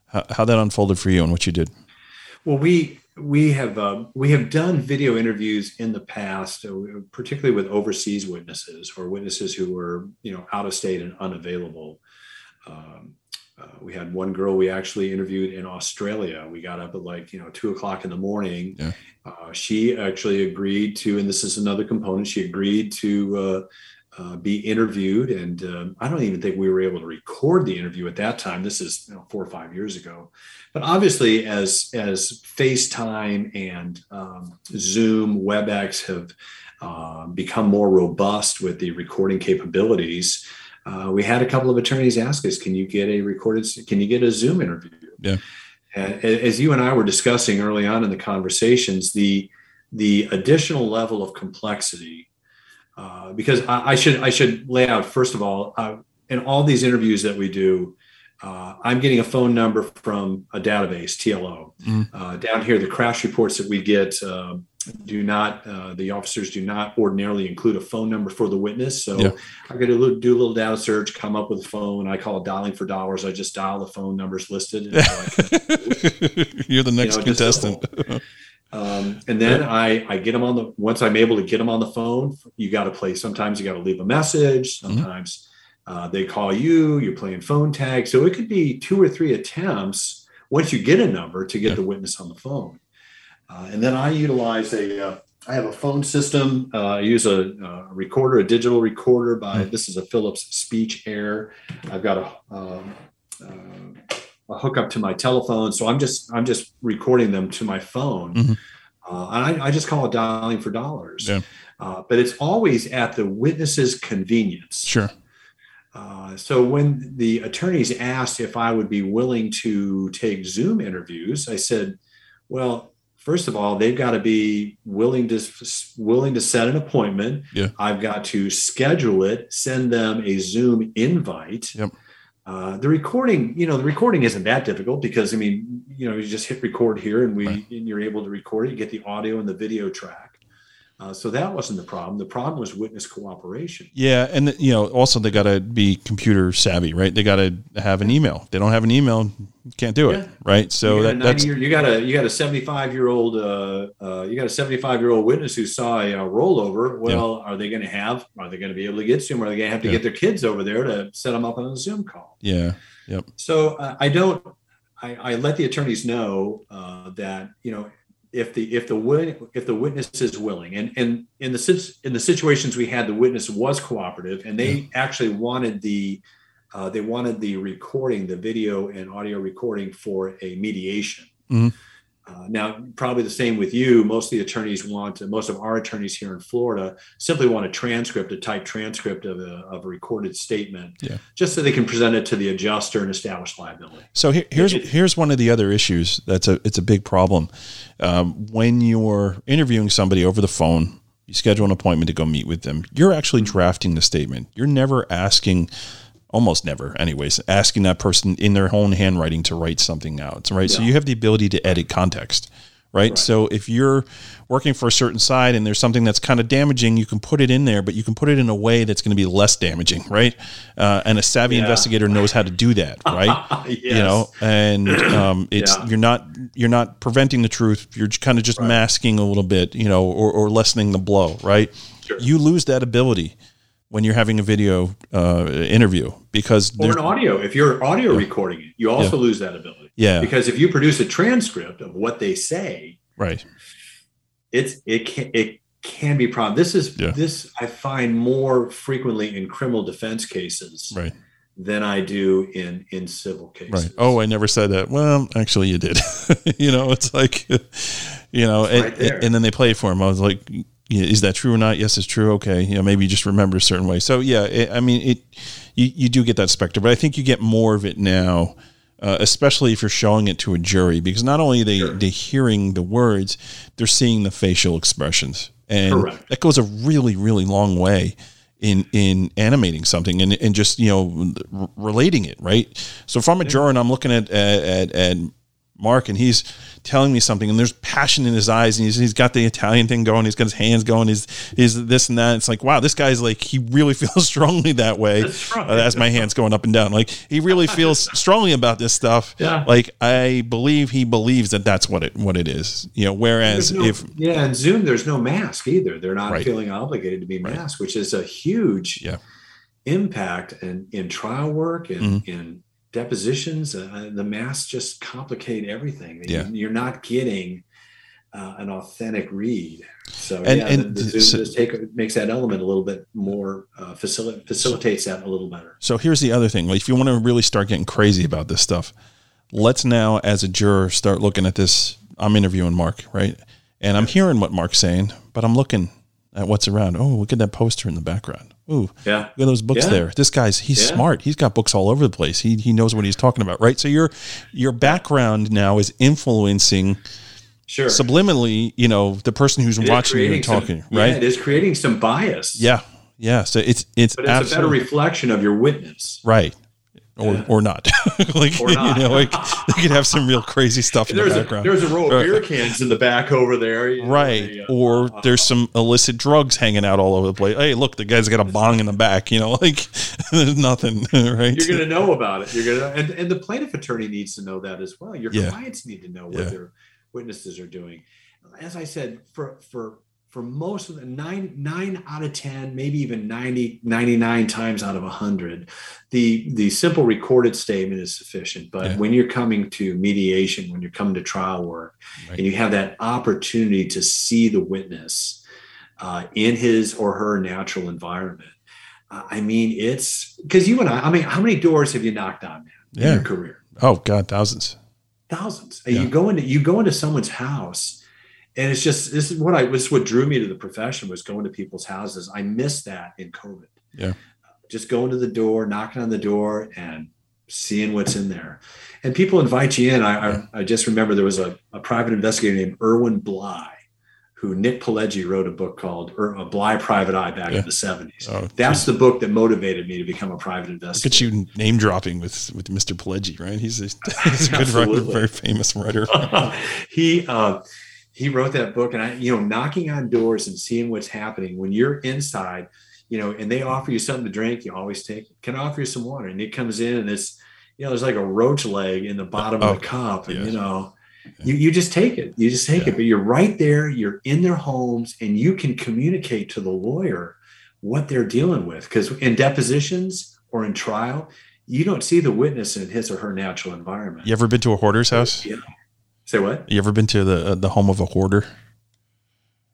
E: how, how that unfolded for you and what you did.
F: Well, we we have uh, we have done video interviews in the past, uh, particularly with overseas witnesses or witnesses who were you know out of state and unavailable. Um, uh, we had one girl we actually interviewed in Australia. We got up at like you know two o'clock in the morning.
E: Yeah.
F: Uh, she actually agreed to, and this is another component. She agreed to uh, be interviewed, and um, I don't even think we were able to record the interview at that time. This is you know, four or five years ago. But obviously, as as FaceTime and um, Zoom, WebEx have uh, become more robust with the recording capabilities uh, we had a couple of attorneys ask us, "Can you get a recorded? Can you get a Zoom interview?"
E: Yeah.
F: As you and I were discussing early on in the conversations, the the additional level of complexity, uh, because I, I, should I should lay out first of all, uh, in all these interviews that we do, uh, I'm getting a phone number from a database, TLO. Mm. Uh, down here, the crash reports that we get uh, do not, uh, the officers do not ordinarily include a phone number for the witness. So yeah. I got to do a little data search, come up with a phone. I call dialing for dollars. I just dial the phone numbers listed. [laughs]
E: You're the next you know, contestant.
F: Um, and then I, I get them on the, once I'm able to get them on the phone, you got to play. Sometimes you got to leave a message. Mm-hmm. Sometimes mm-hmm. uh, they call you, you're playing phone tag. So it could be two or three attempts once you get a number to get the witness on the phone. Uh, and then I utilize a, uh, I have a phone system. Uh, I use a, a, recorder, a digital recorder by, mm-hmm. this is a Philips Speech Air. I've got a, um, uh, a hookup to my telephone. So I'm just, I'm just recording them to my phone. Mm-hmm. Uh, and I, I, just call it dialing for dollars.
E: Yeah.
F: Uh, but it's always at the witness's convenience.
E: Sure.
F: so when the attorneys asked if I would be willing to take Zoom interviews, I said, well, first of all, they've got to be willing to willing to set an appointment.
E: Yeah.
F: I've got to schedule it, send them a Zoom invite.
E: Yep.
F: Uh, the recording, you know, the recording isn't that difficult because I mean, you know, you just hit record here and we right. and you're able to record it. You get the audio and the video track. Uh, so that wasn't the problem. The problem was witness cooperation.
E: Yeah, and you know, also they got to be computer savvy, right? They got to have an email. they don't have an email, can't do it, yeah. right? So that, that's
F: year, you got a you got a seventy five year old uh, uh, you got a seventy five year old witness who saw a, a rollover. Well, yeah. are they going to have? Are they going to be able to get Zoom? Are they going to have to yeah. get their kids over there to set them up on a Zoom call?
E: Yeah. Yep.
F: So uh, I don't. I, I, let the attorneys know uh, that you know if the if the if the witness is willing and and in the in the situations we had the witness was cooperative and they yeah. actually wanted the uh, they wanted the recording the video and audio recording for a mediation
E: mm-hmm.
F: Uh, now, probably the same with you. Most of the attorneys want, most of our attorneys here in Florida simply want a transcript, a typed transcript of a, of a recorded statement,
E: yeah.
F: just so they can present it to the adjuster and establish liability.
E: So here, here's it, here's one of the other issues that's a it's a big problem um, when you're interviewing somebody over the phone. You schedule an appointment to go meet with them. You're actually mm-hmm. drafting the statement. You're never asking almost never anyways asking that person in their own handwriting to write something out right yeah. so you have the ability to edit context right? right? so if you're working for a certain side and there's something that's kind of damaging you can put it in there but you can put it in a way that's going to be less damaging right uh, and a savvy yeah. investigator knows how to do that right [laughs]
F: yes.
E: you know and um, [clears throat] it's yeah. you're not you're not preventing the truth you're kind of just right. masking a little bit you know or, or lessening the blow right
F: sure.
E: you lose that ability when you're having a video uh, interview because
F: or an audio. If you're audio yeah. recording it, you also yeah. lose that ability.
E: Yeah,
F: because if you produce a transcript of what they say,
E: right,
F: it's it can it can be problem. This is yeah. this I find more frequently in criminal defense cases,
E: right.
F: Than I do in in civil cases.
E: Right. Oh, I never said that. Well, actually, you did. [laughs] you know, it's like, [laughs] you know, and, right and, then they play for him. I was like, is that true or not? Yes, it's true. Okay, you know, maybe you just remember a certain way. So yeah, it, I mean, it you, you do get that specter, but I think you get more of it now, uh, especially if you're showing it to a jury, because not only are they sure. they hearing the words, they're seeing the facial expressions, and Correct. that goes a really really long way in in animating something and, and just you know r- relating it right. So if I'm a juror and I'm looking at at, at, at Mark, and he's telling me something, and there's passion in his eyes, and he's, he's got the Italian thing going, he's got his hands going, he's, he's this and that. It's like, wow, this guy's like, he really [laughs] feels strongly that way
F: right.
E: uh, as my hands going up and down. Like, he really feels [laughs] strongly about this stuff.
F: Yeah.
E: Like, I believe he believes that that's what it what it is. You know, whereas
F: no-
E: if
F: yeah, and Zoom, there's no mask either. They're not
E: Right.
F: feeling obligated to be masked, which is a huge
E: Yeah.
F: impact in, in trial work and
E: Mm-hmm.
F: in depositions. Uh, the masks just complicate everything.
E: Yeah.
F: You're not getting uh, an authentic read. So
E: And-
F: yeah,
E: and
F: the, the Zoom
E: so-
F: take makes that element a little bit more uh, facil- facilitates that a little better.
E: So here's the other thing. If you want to really start getting crazy about this stuff, let's now, as a juror, start looking at this. I'm interviewing Mark, right? And I'm hearing what Mark's saying, but I'm looking at what's around. Oh, look at that poster in the background. Ooh,
F: Yeah.
E: look at those books
F: Yeah.
E: there. This guy's he's
F: Yeah.
E: smart. He's got books all over the place. He he knows what he's talking about, right? So your your background now is influencing
F: Sure.
E: subliminally, you know, the person who's
F: It
E: watching you and
F: creating some-
E: talking,
F: yeah,
E: right?
F: it is creating some bias.
E: Yeah, yeah. So it's it's
F: But it's a better reflection of your witness.
E: right. Or,
F: Yeah.
E: or not, [laughs] like
F: Or not.
E: you know, like they could have some real crazy stuff in
F: There's
E: the
F: a,
E: background,
F: there's a row of beer cans in the back over there. you know,
E: right?
F: uh,
E: or there's some illicit drugs hanging out all over the place. Hey, look, the guy's got a bong in the back. You know, [laughs] like [laughs] there's nothing, right?
F: you're going to know about it. You're going to, and, and the plaintiff attorney needs to know that as well. Your
E: Yeah.
F: clients need to know what
E: Yeah.
F: their witnesses are doing. As I said, for for for most of the nine nine out of ten, maybe even 90, 99 times out of hundred, the the simple recorded statement is sufficient. But
E: Yeah.
F: when you're coming to mediation, when you're coming to trial work,
E: Right.
F: and you have that opportunity to see the witness uh, in his or her natural environment. Uh, I mean, it's because you and I. I mean, how many doors have you knocked on, man, in
E: Yeah.
F: your career?
E: Oh God, thousands.
F: Thousands.
E: Yeah.
F: You go into you go into someone's house, and it's just this is what I is what drew me to the profession was going to people's houses. I missed that in COVID.
E: Yeah.
F: Just going to the door, knocking on the door, and seeing what's in there. And people invite you in. I I, I just remember there was a, a private investigator named Irwin Blye, who Nick Pileggi wrote a book called er, a Blye Private Eye back
E: Yeah.
F: in the 70s.
E: Oh,
F: That's the book that motivated me to become a private
E: Look
F: investigator.
E: at you name dropping with with Mr. Pileggi, right? He's a, [laughs] he's a good writer, very famous writer. [laughs]
F: he uh, he wrote that book, and I, you know, knocking on doors and seeing what's happening when you're inside, you know, and they offer you something to drink, you always take. Can I offer you some water? And it comes in, and it's, you know, there's like a roach leg in the bottom
E: Oh,
F: of the oh, cup, and
E: yeah.
F: you know. You, you just take it. You just take
E: Yeah.
F: it. But you're right there. You're in their homes, and you can communicate to the lawyer what they're dealing with. Because in depositions or in trial, you don't see the witness in his or her natural environment.
E: You ever been to a hoarder's house?
F: Yeah. Say what?
E: You ever been to the uh, the home of a hoarder?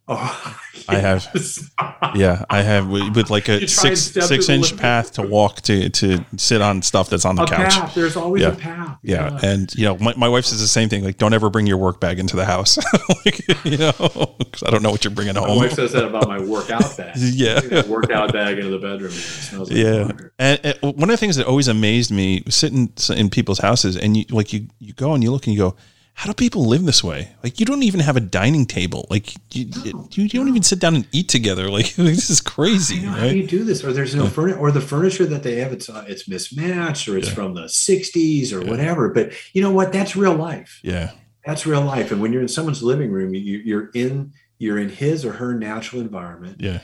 F: Oh, [laughs]
E: I have. [laughs] Yeah, I have with, like a
F: You try and
E: six six inch path to walk to to sit on stuff that's on the
F: a
E: couch.
F: path. There's always
E: Yeah.
F: a path.
E: Yeah, and you know, my, my wife says the same thing. Like, don't ever bring your work bag into the house. [laughs] like, you know, because I don't know what you're bringing
F: My
E: home.
F: My wife says that about my workout bag.
E: Yeah.
F: Workout bag into the bedroom. Like
E: yeah and, and one of the things that always amazed me sitting in people's houses and you like you you go and you look and you go how do people live this way like you don't even have a dining table like you, you, you don't even sit down and eat together [laughs] like this is crazy
F: You know, how do you do this? Or there's no furniture, or the furniture that they have, it's uh, it's mismatched, or it's from the '60s, or whatever. But you know what? That's real life.
E: yeah
F: That's real life. And when you're in someone's living room, you, you're in you're in his or her natural environment.
E: yeah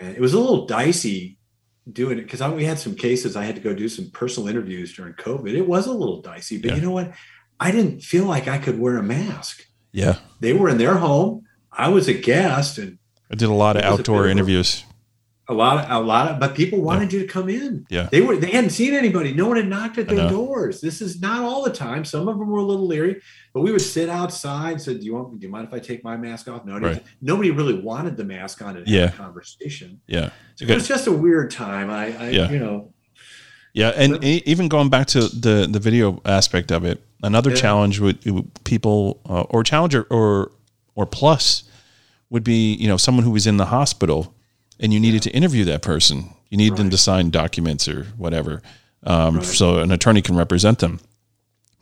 F: And it was a little dicey doing it because we had some cases I had to go do some personal interviews during COVID. It was a little dicey, but
E: Yeah.
F: you know what? I didn't feel like I could wear a mask.
E: yeah
F: They were in their home. I was a guest and
E: i did a lot of
F: It was a
E: outdoor interviews
F: a lot of a lot of but people wanted you to come in.
E: Yeah.
F: They were they hadn't seen anybody. No one had knocked at their doors. This is not all the time. Some of them were a little leery, but we would sit outside, and said, Do you want do you mind if I take my mask off? No,
E: Right.
F: nobody really wanted the mask on to have
E: Yeah.
F: a conversation.
E: yeah
F: So it was just a weird time. I, I
E: Yeah.
F: you know,
E: Yeah, and even going back to the the video aspect of it, another
F: Yeah.
E: challenge would, would people uh, or challenge or, or plus would be you know someone who was in the hospital and you needed to interview that person. You need them to sign documents or whatever, um, so an attorney can represent them.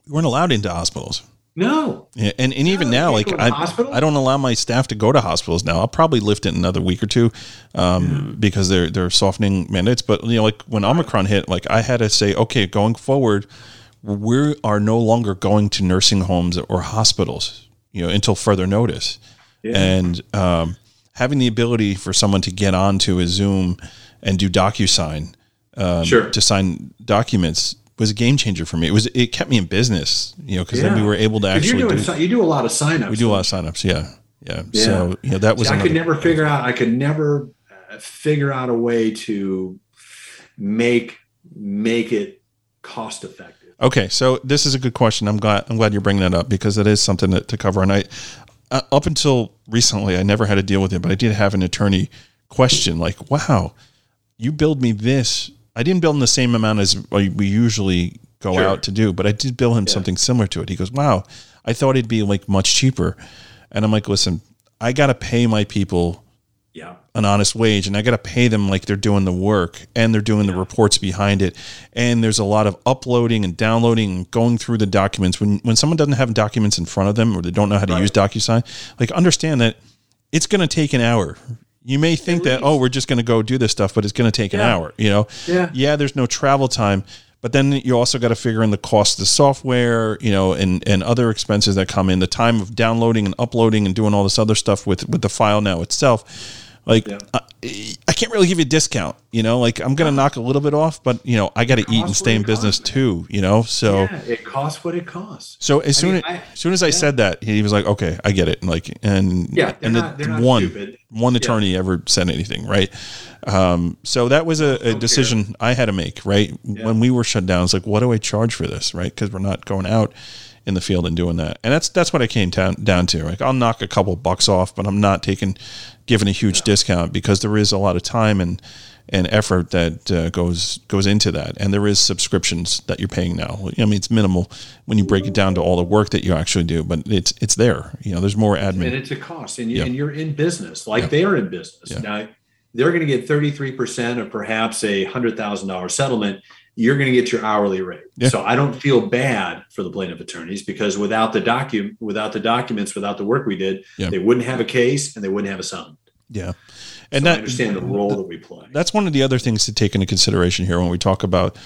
E: We weren't allowed into hospitals.
F: No.
E: Yeah, and, and even now, like I,
F: hospital?
E: I don't allow my staff to go to hospitals now. I'll probably lift it another week or two, um, because they're they're softening mandates. But you know, like when Omicron hit, like I had to say, okay, going forward, we are no longer going to nursing homes or hospitals, you know, until further notice. And um, having the ability for someone to get onto a Zoom and do DocuSign um,
F: Sure.
E: to sign documents was a game changer for me. It was it kept me in business, you know, because then we were able to actually
F: you're doing,
E: do,
F: you do a lot of signups.
E: we do a lot of signups. Yeah, yeah.
F: Yeah.
E: So you know that was
F: See, I could never figure out. I could never uh, figure out a way to make make it cost effective.
E: Okay, so this is a good question. I'm glad I'm glad you're bringing that up because it is something to, to cover. And I, uh, up until recently, I never had to deal with it, but I did have an attorney question like, "Wow, you billed me this. I didn't bill him the same amount as we usually go
F: Sure.
E: out to do, but I did bill him something similar to it." He goes, "Wow, I thought it'd be like much cheaper," and I'm like, "Listen, I got to pay my people."
F: Yeah.
E: an honest wage and I got to pay them like they're doing the work and they're doing the reports behind it. And there's a lot of uploading and downloading and going through the documents. When when someone doesn't have documents in front of them or they don't know how to use DocuSign, like understand that it's going to take an hour. You may think that oh, we're just going to go do this stuff, but it's going to take an hour, you know.
F: Yeah.
E: Yeah, there's no travel time, but then you also got to figure in the cost of the software, you know, and and other expenses that come in, the time of downloading and uploading and doing all this other stuff with with the file now itself. Like I, I can't really give you a discount, you know. Like I'm gonna knock a little bit off, but you know I got to eat and stay in business
F: costs,
E: too, you know. So
F: yeah, it costs what it costs.
E: so as soon
F: mean,
E: as,
F: I-
E: as soon as I said that, he was like, "Okay, I get it." And like, and
F: Yeah,
E: and
F: not-
E: the, one
F: stupid.
E: one attorney ever said anything, right? Um, so that was a, a decision I had to make, right? When we were shut down, it's like, what do I charge for this, right? Because we're not going out in the field and doing that, and that's that's what I came down down to. Like, I'll knock a couple bucks off, but I'm not taking giving a huge discount because there is a lot of time and and effort that uh, goes goes into that, and there is subscriptions that you're paying now. I mean, it's minimal when you break it down to all the work that you actually do, but it's it's there. You know, there's more admin.
F: and it's a cost and, you,
E: Yeah.
F: and you're in business like they are in business now they're going to get 33% of perhaps a $100000 settlement you're going to get your hourly rate
E: Yeah.
F: so i don't feel bad for the plaintiff attorneys because without the docu without the documents without the work we did
E: Yeah.
F: they wouldn't have a case and they wouldn't have a settlement
E: yeah, and
F: so i understand the role that we play
E: that's one of the other things to take into consideration here when we talk about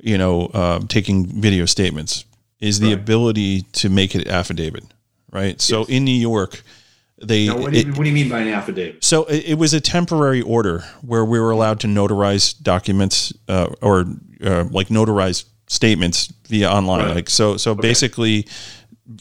E: you know um, taking video statements is the
F: Right.
E: ability to make it affidavit right so
F: Yes.
E: in new york they
F: now, what, do you,
E: it-
F: what do you mean by an affidavit
E: so it, it was a temporary order where we were allowed to notarize documents uh, or uh, like notarize statements via online.
F: Right.
E: Like so, so basically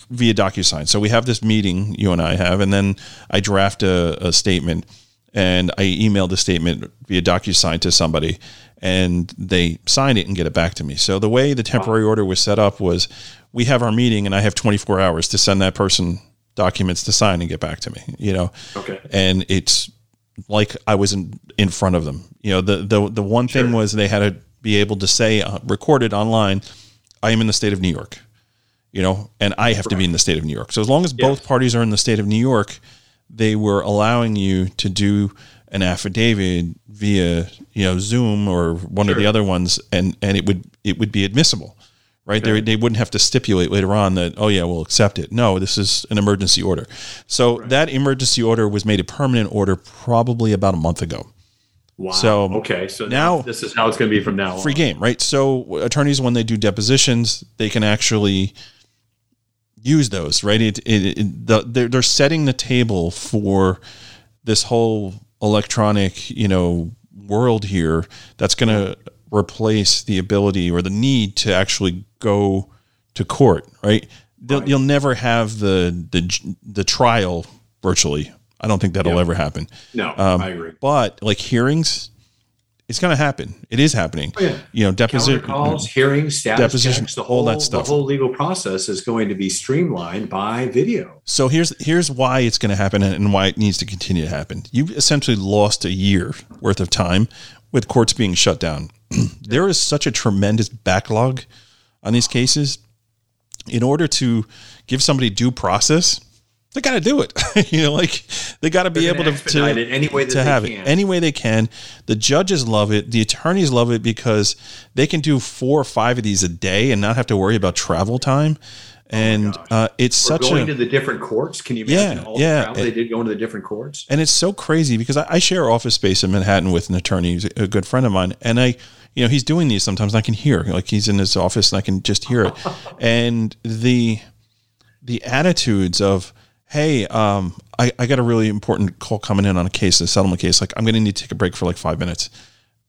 E: via DocuSign. So we have this meeting you and I have, and then I draft a, a statement and I email the statement via DocuSign to somebody, and they sign it and get it back to me. So the way the temporary order was set up was, we have our meeting, and I have 24 hours to send that person documents to sign and get back to me. You know,
F: Okay.
E: and it's like I was in in front of them. You know, the the the one thing was they had to be able to say uh, recorded online, I am in the state of New York. You know, and I have to be in the state of New York. So as long as both parties are in the state of New York, they were allowing you to do an affidavit via you know Zoom or one of the other ones, and and it would it would be admissible. Right, they, they wouldn't have to stipulate later on that oh yeah we'll accept it. No, this is an emergency order. So that emergency order was made a permanent order probably about a month ago.
F: wow
E: So,
F: okay so
E: now-
F: this is how it's going to be from now on.
E: Free
F: on
E: game, right? So attorneys when they do depositions, they can actually use those, right? It, it, it the, they're, they're setting the table for this whole electronic, you know, world here that's going to replace the ability or the need to actually go to court, right? They'll, You'll never have the the the trial virtually. I don't think that'll
F: Yeah.
E: ever happen.
F: no
E: Um,
F: i agree
E: But like hearings, it's going to happen. It is happening.
F: Oh, yeah.
E: You know, deposition
F: calls, hearings, status
E: Deposition,
F: checks, the
E: all
F: whole
E: that stuff.
F: The whole legal process is going to be streamlined by video.
E: So here's here's why it's going to happen and why it needs to continue to happen. You've essentially lost a year worth of time with courts being shut down. [clears throat] there is such a tremendous backlog on these cases. In order to give somebody due process, they got to do it. [laughs] you know, like they got to be able
F: gonna
E: to
F: it any way
E: to have
F: can.
E: it any way they can. The judges love it. The attorneys love it because they can do four or five of these a day and not have to worry about travel time and uh, it's
F: Or
E: such
F: going
E: a
F: to the different courts. Can you
E: Yeah,
F: imagine all
E: yeah.
F: the travel they did going to the different courts?
E: and it's so crazy because I, I share office space in Manhattan with an attorney, who's a good friend of mine, and I, you know, he's doing these sometimes. And I can hear like he's in his office, and I can just hear it, [laughs] and the the attitudes of, hey, um, I, I got a really important call coming in on a case, a settlement case. Like I'm going to need to take a break for like five minutes,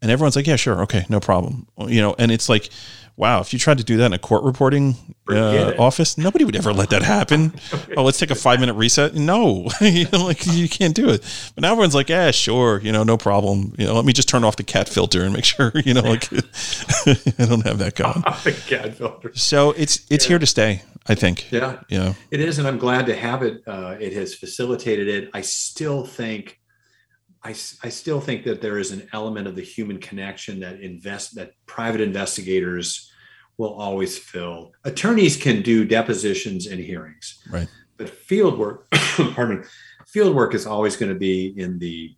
E: and everyone's like, yeah, sure, okay, no problem, you know, and it's like. Wow, if you tried to do that in a court reporting uh, office, nobody would ever let that happen. [laughs] oh, let's take a five minute reset. No, [laughs] you know, like you can't do it. But now everyone's like, yeah, sure, you know, no problem. You know, let me just turn off the cat filter and make [laughs] sure, you know, like I don't have that going.
F: the cat filter.
E: So it's it's here to stay. I think.
F: Yeah,
E: Yeah.
F: it is, and I'm glad to have it. Uh, it has facilitated it. I still think, I, I still think that there is an element of the human connection that invest that private investigators will always fill. Attorneys can do depositions and hearings,
E: Right.
F: but field work, [coughs] pardon me, field work is always going to be in the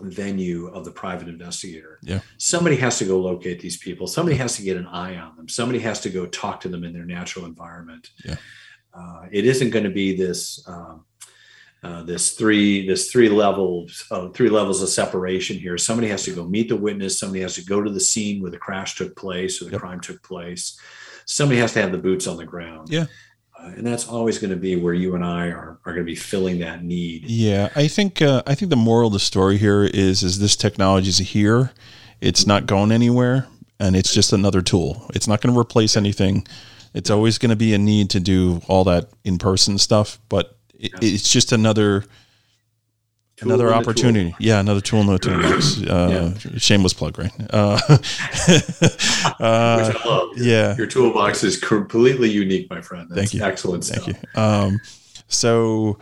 F: venue of the private investigator.
E: Yeah.
F: Somebody has to go locate these people. Somebody has to get an eye on them. Somebody has to go talk to them in their natural environment.
E: Yeah.
F: Uh, it isn't going to be this um, uh, this three this three levels of three levels of separation here. Somebody has to go meet the witness. Somebody has to go to the scene where the crash took place or the
E: Yep.
F: crime took place. Somebody has to have the boots on the ground.
E: Yeah.
F: Uh, and that's always going to be where you and I are, are going to be filling that need.
E: Yeah, I think uh, I think the moral of the story here is is this technology is here. It's not going anywhere, and it's just another tool. It's not going to replace anything. It's always going to be a need to do all that in person stuff, but it, it's just another
F: Tool
E: another opportunity. Yeah, another tool in the toolbox. [coughs] Uh, Shameless plug, right? Uh, uh, [laughs] [laughs]
F: Which I love.
E: yeah.
F: Your toolbox is completely unique, my friend. That's
E: Thank you.
F: Excellent
E: Thank
F: stuff.
E: you. Um, so,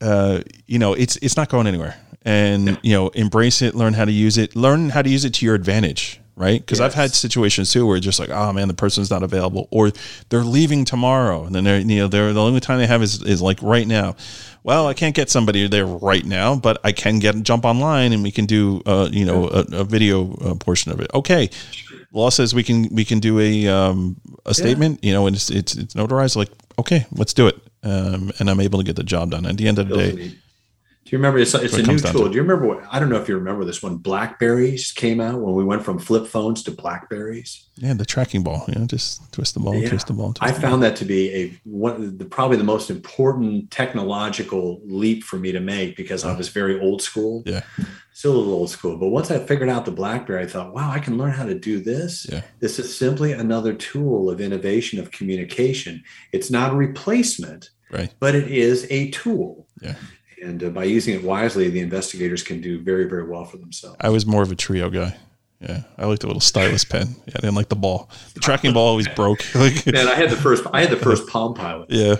E: uh, you know, it's it's not going anywhere, and you know, embrace it, learn how to use it, learn how to use it to your advantage, right? Because I've had situations too where it's just like, oh man, the person's not available, or they're leaving tomorrow, and then they're you know they're the only time they have is is like right now. Well, I can't get somebody there right now, but I can get jump online and we can do uh, you know a, a video uh, portion of it. Okay, law says we can we can do a um, a statement, you know, and it's it's it's notarized. Like, okay, let's do it, um, and I'm able to get the job done. At the end of the day.
F: Do you remember? It's, it's a new tool.
E: to.
F: Do you remember what? I don't know if you remember this when Blackberries came out when we went from flip phones to Blackberries.
E: yeah, the tracking ball, you know, just twist the ball,
F: Yeah.
E: twist the ball. Twist
F: I
E: the ball.
F: found that to be a one the probably the most important technological leap for me to make because I was very old school.
E: Yeah.
F: Still a little old school. But once I figured out the BlackBerry, I thought, wow, I can learn how to do this.
E: Yeah.
F: This is simply another tool of innovation of communication. It's not a replacement,
E: right.
F: but it is a tool.
E: Yeah.
F: And uh, by using it wisely, the investigators can do very, very well for themselves.
E: I was more of a Treo guy. Yeah, I liked the little stylus pen. Yeah, I didn't like the ball. The tracking ball always broke. [laughs] Like,
F: Man, I had the first. I had the first Palm Pilot.
E: yeah,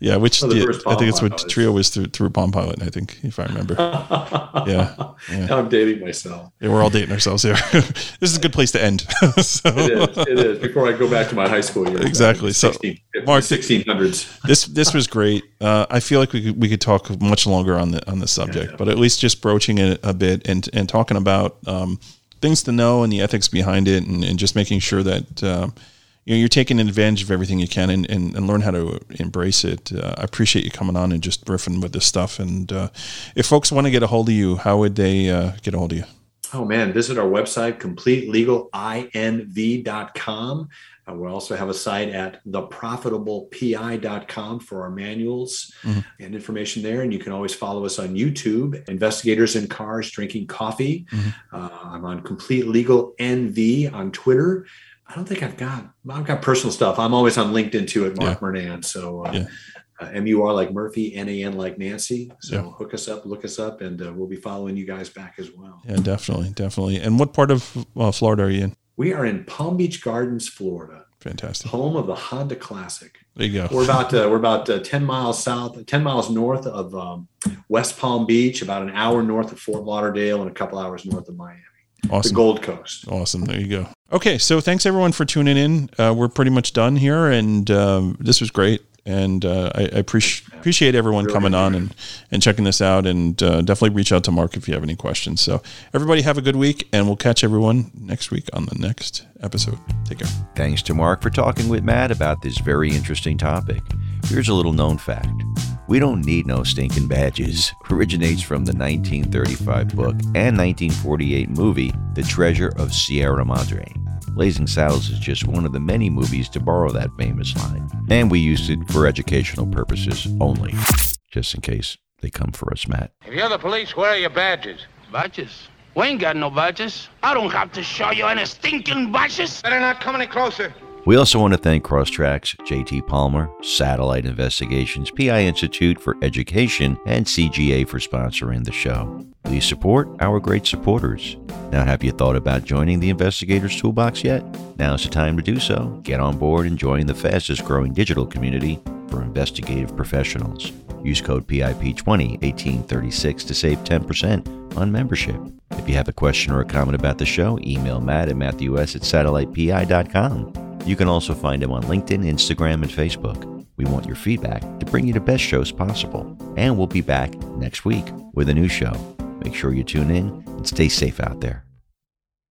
E: yeah. Which
F: Oh, the
E: yeah, I think it's what Treo was through through Palm Pilot. I think if I remember. [laughs]
F: yeah.
E: yeah.
F: Now I'm dating myself.
E: Yeah, we're all dating ourselves here. [laughs] this is a good place to end. [laughs] so,
F: It is. It is. Before I go back to my high school years.
E: Exactly. So,
F: 16,
E: Mark-
F: 1600s.
E: this this was great. Uh, I feel like we could we could talk much longer on the on this subject, but at least just broaching it a bit and and talking about um, things to know and the ethics behind it, and, and just making sure that um, you know you're taking advantage of everything you can and, and, and learn how to embrace it. Uh, I appreciate you coming on and just riffing with this stuff. And uh, if folks want to get a hold of you, how would they uh, get a hold of you?
F: Oh man, visit our website, completelegalinv.com. Uh, we also have a site at theprofitablepi.com for our manuals
E: Mhm.
F: and information there. And you can always follow us on YouTube, Investigators in Cars Drinking Coffee.
E: Mhm.
F: Uh, I'm on Complete Legal NV on Twitter. I don't think I've got I've got personal stuff. I'm always on LinkedIn too at Mark Mernan. So uh,
E: Yeah.
F: uh, M U R like Murphy, N A N like Nancy. So
E: Yeah.
F: hook us up, look us up, and uh, we'll be following you guys back as well.
E: Yeah, definitely, definitely. And what part of uh, Florida are you in?
F: We are in Palm Beach Gardens, Florida,
E: Fantastic.
F: home of the Honda Classic.
E: There you go.
F: We're about uh, we're about uh, ten miles south, ten miles north of um, West Palm Beach, about an hour north of Fort Lauderdale, and a couple hours north of Miami, the
E: Awesome.
F: Gold Coast.
E: Awesome. There you go. Okay. So thanks everyone for tuning in. Uh, we're pretty much done here, and um, this was great. And uh, I, I appreciate appreciate everyone coming on and, and checking this out. And uh, definitely reach out to Mark if you have any questions. So everybody have a good week, and we'll catch everyone next week on the next episode. Take care.
B: Thanks to Mark for talking with Matt about this very interesting topic. Here's a little known fact. We Don't Need No Stinking Badges originates from the 1935 book and 1948 movie The Treasure of Sierra Madre. Blazing Saddles is just one of the many movies to borrow that famous line, and we used it for educational purposes only, just in case they come for us, Matt.
C: If you're the police, where are your badges?
D: Badges? We ain't got no badges. I don't have to show you any stinking badges.
C: Better not come any closer.
B: We also want to thank Crosstracks, JT Palmer, Satellite Investigations, PI Institute for Education, and CGA for sponsoring the show. Please support our great supporters. Now, have you thought about joining the Investigators Toolbox yet? Now's the time to do so. Get on board and join the fastest growing digital community for investigative professionals. Use code PIP201836 to save 10% on membership. If you have a question or a comment about the show, email Matt at matthews at satellitepi.com. You can also find him on LinkedIn, Instagram, and Facebook. We want your feedback to bring you the best shows possible. And we'll be back next week with a new show. Make sure you tune in and stay safe out there.